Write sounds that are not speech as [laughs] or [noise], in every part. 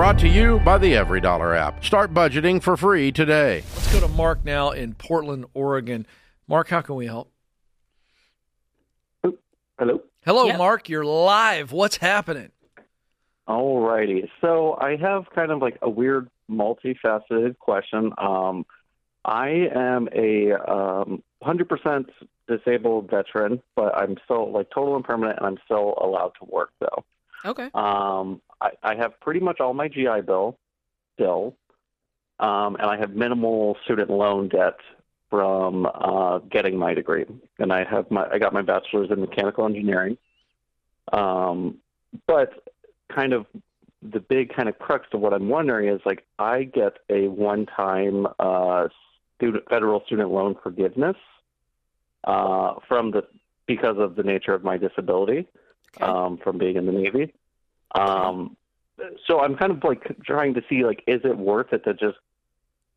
Brought to you by the EveryDollar app. Start budgeting for free today. Let's go to Mark now in Portland, Oregon. Mark, how can we help? Hello. Hello, Yep. Mark. You're live. What's happening? Alrighty. So I have kind of like a weird, multifaceted question. Um, I am a um, 100% disabled veteran, but I'm still like total and permanent, and I'm still allowed to work though. Okay. Um, I, I have pretty much all my GI Bill still, um, and I have minimal student loan debt from uh, getting my degree. And I have my I got my bachelor's in mechanical engineering. Um, but kind of the big kind of crux of what I'm wondering is like I get a one-time uh, student federal student loan forgiveness uh, from the because of the nature of my disability Okay. um, from being in the Navy. Um, so I'm kind of like trying to see like, is it worth it to just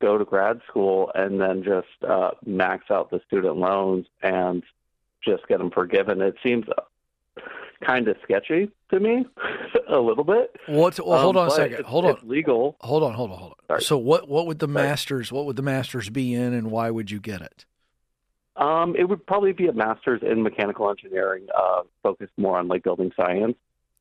go to grad school and then just uh, max out the student loans and just get them forgiven? It seems kind of sketchy to me, [laughs] a little bit. What? Well, hold Um, on a second. it's- Hold on. It's legal. Hold on. Hold on. Hold on. Sorry. So, what? What would the Sorry. masters? What would the masters be in, and why would you get it? Um, it would probably be a master's in mechanical engineering, uh, focused more on like building science,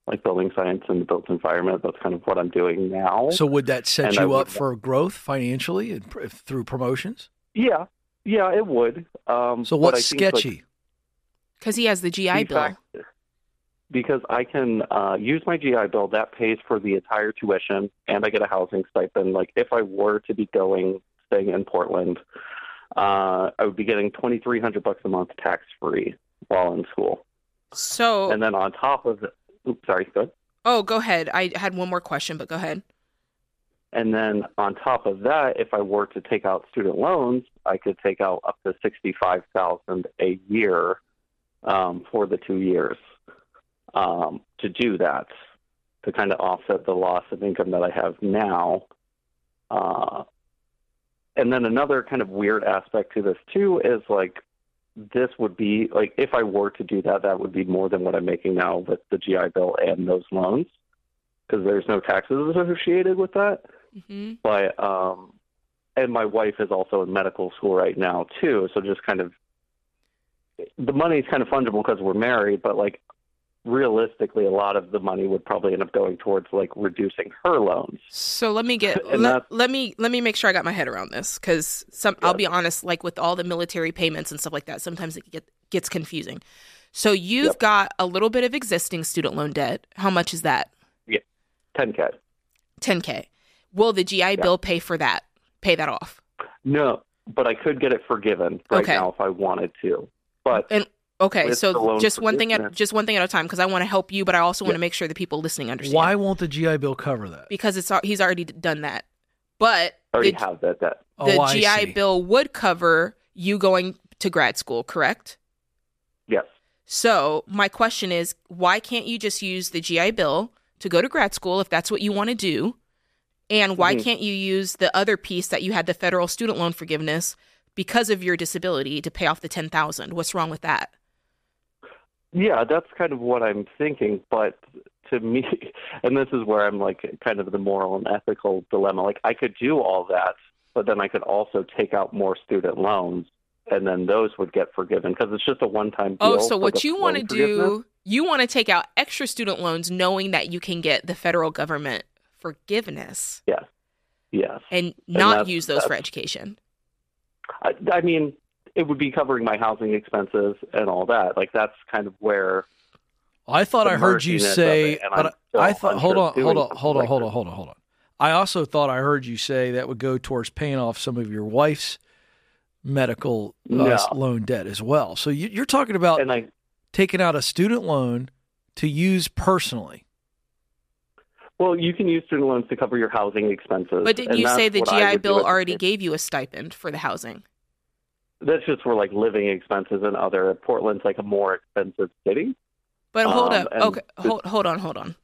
like building science and the built environment. That's kind of what I'm doing now. So, would that set And I you would- up for growth financially and pr- through promotions? yeah, yeah, it would. Um, So, what's I think, like, sketchy? Because he has the GI Bill. fact- because I can uh, use my GI Bill, that pays for the entire tuition, and I get a housing stipend. Like if I were to be going staying in Portland, uh, I would be getting twenty three hundred bucks a month tax free while in school, So, and then on top of it, oops, sorry, good. oh, go ahead. I had one more question, but go ahead. And then on top of that, if I were to take out student loans, I could take out up to sixty five thousand a year um, for the two years um, to do that to kind of offset the loss of income that I have now. Uh, and then another kind of weird aspect to this too is like this would be like if I were to do that, that would be more than what I'm making now with the GI Bill and those loans because there's no taxes associated with that. Hmm but um and my wife is also in medical school right now too so just kind of the money's kind of fungible because we're married but like realistically a lot of the money would probably end up going towards like reducing her loans So let me get [laughs] let, let me let me make sure I got my head around this because some I'll be honest, like with all the military payments and stuff like that, sometimes it get, gets confusing. So you've Yep. got a little bit of existing student loan debt. How much is that? Yeah, 10k 10k. Will the GI Bill pay for that? Pay that off? no but i could get it forgiven right Okay. now if i wanted to but And okay, so just one thing at just one thing at a time because I want to help you, but I also want Yeah. to make sure the people listening understand. Why won't the GI Bill cover that? Because it's he's already done that. But already the, have that debt the oh, GI see. Bill would cover you going to grad school, correct? yes So my question is, why can't you just use the GI Bill to go to grad school if that's what you want to do? And why Mhm. can't you use the other piece that you had the federal student loan forgiveness because of your disability to pay off the ten thousand? What's wrong with that? Yeah, that's kind of what I'm thinking. But to me, [laughs] and this is where I'm like kind of the moral and ethical dilemma. Like, I could do all that, but then I could also take out more student loans, and then those would get forgiven because it's just a one time oh, deal. Oh, so what you want to do, you want to take out extra student loans knowing that you can get the federal government forgiveness Yes. Yes. and not that's- use those for education. I, I mean, it would be covering my housing expenses and all that. Like, that's kind of where. I thought I heard you say, it, but I'm I thought. Hold on, hold on, hold on, hold on, hold on, hold on. I also thought I heard you say that would go towards paying off some of your wife's medical uh, No. loan debt as well. So you, you're talking about And I, taking out a student loan to use personally. well, you can use student loans to cover your housing expenses. But didn't you say the GI Bill already gave you a stipend for the housing? That's just for like living expenses and other. Portland's like a more expensive city. But hold Um, up. Okay, hold hold on, hold on.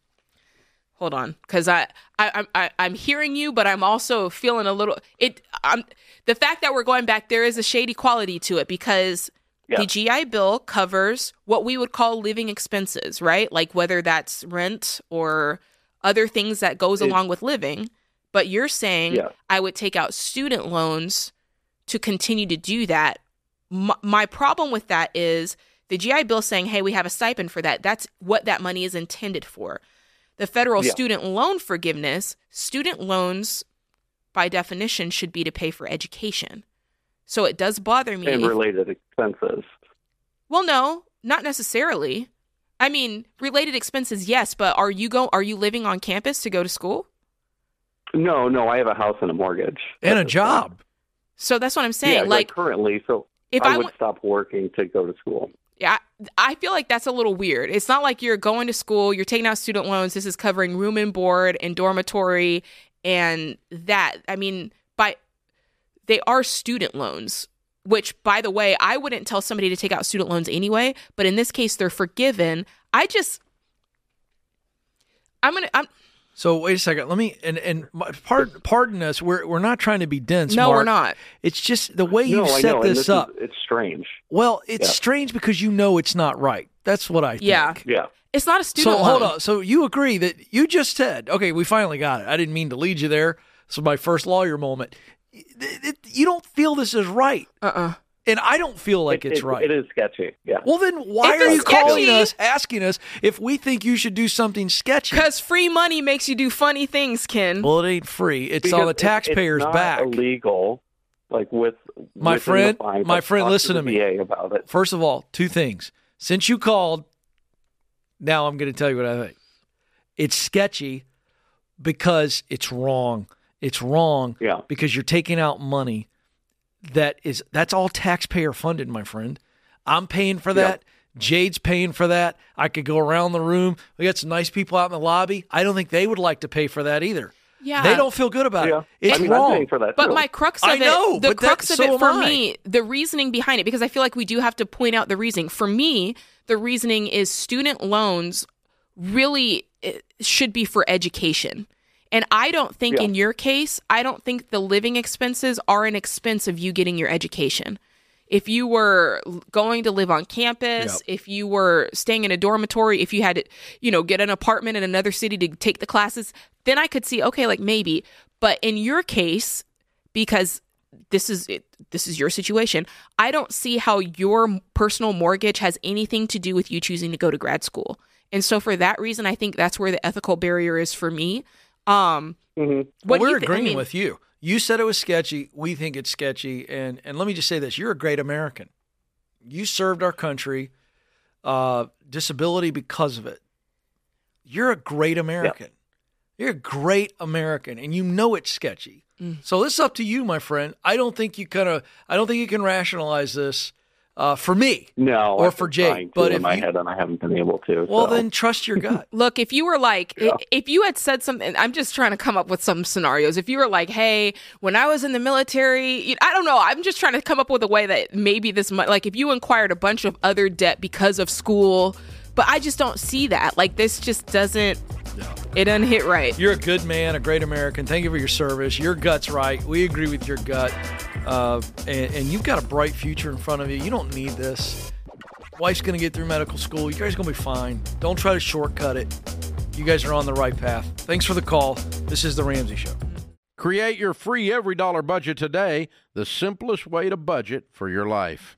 Hold on, because I, I, I'm- I, I'm hearing you, but I'm also feeling a little. It, I'm the fact that we're going back. There is a shady quality to it because Yeah. the GI Bill covers what we would call living expenses, right? Like whether that's rent or other things that goes It- along with living. But you're saying Yeah. I would take out student loans to continue to do that. My, my problem with that is the GI Bill saying, "Hey, we have a stipend for that." That's what that money is intended for. The federal Yeah. student loan forgiveness, student loans by definition should be to pay for education. So it does bother me. and if- related expenses. well, no, not necessarily. I mean, related expenses, yes, but are you go are you living on campus to go to school? No, no, I have a house and a mortgage and a At this job. So that's what I'm saying. Yeah, like currently, so if I I would went- stop working to go to school. Yeah, I I feel like that's a little weird. It's not like you're going to school, you're taking out student loans. This is covering room and board and dormitory and that. I mean, by they are student loans, which by the way, I wouldn't tell somebody to take out student loans anyway, but in this case they're forgiven. I just I'm going to I'm So wait a second. Let me and and pardon, pardon us. We're we're not trying to be dense. No, Mark. we're not. It's just the way you no, I set know, and this this up. Is, it's strange. well, it's Yeah. strange because you know it's not right. That's what I think. Yeah. Yeah. It's not a student So loan. hold on. So you agree that you just said, okay, we finally got it. I didn't mean to lead you there. This is my first lawyer moment. It- it- you don't feel this is right, Uh-uh. And I don't feel like It- it's it- right. It is sketchy. Yeah. Well, then why If are it's you calling us, asking us if we think you should do something sketchy? Cuz free money makes you do funny things, Ken. well, it ain't free. It's Because on the taxpayer's it's not back. Illegal, like with My friend- fines. my friend, listen the to me. VA about it. First of all, two things. Since you called, now I'm going to tell you what I think. It's sketchy because it's wrong. It's wrong Yeah. because you're taking out money that is that's all taxpayer funded, my friend. I'm paying for that. Jade's paying for that. I could go around the room. We got some nice people out in the lobby. I don't think they would like to pay for that either. Yeah. They don't feel good about Yeah. it. It's I mean, I'm wrong. paying for that. But too. my crux of I it, know, the crux that- of so it for me, the reasoning behind it, because I feel like we do have to point out the reasoning. For me, the reasoning is student loans really eh, should be for education. And I don't think Yeah. in your case, I don't think the living expenses are an expense of you getting your education. If you were going to live on campus, if you were staying in a dormitory, if you had to, you know, get an apartment in another city to take the classes, then I could see, okay, like maybe. But in your case, because this is it, this is your situation, I don't see how your personal mortgage has anything to do with you choosing to go to grad school. And so for that reason, I think that's where the ethical barrier is for me. Um, Mhm. what do we're you thi- I agreeing mean, with you. You said it was sketchy. We think it's sketchy. And and let me just say this: you're a great American. You served our country, uh, disability because of it. You're a great American. You're a great American, and you know it's sketchy. Mm. So this is up to you, my friend. I don't think you kind of. I don't think you can rationalize this uh, for me. No, Or I've for Jade, but in if my you- head, and I haven't been able to. Well, so. then trust your gut. [laughs] Look, if you were like, Yeah. if you had said something, I'm just trying to come up with some scenarios. If you were like, hey, when I was in the military, you- I don't know. I'm just trying to come up with a way that maybe this might, like, if you inquired a bunch of other debt because of school, but I just don't see that. Like, this just doesn't, it doesn't hit right. You're a good man, a great American. Thank you for your service. Your gut's right. We agree with your gut. Uh, and, and you've got a bright future in front of you. You don't need this. Wife's going to get through medical school. You guys are going to be fine. Don't try to shortcut it. You guys are on the right path. Thanks for the call. This is The Ramsey Show. Create your free EveryDollar budget today, the simplest way to budget for your life.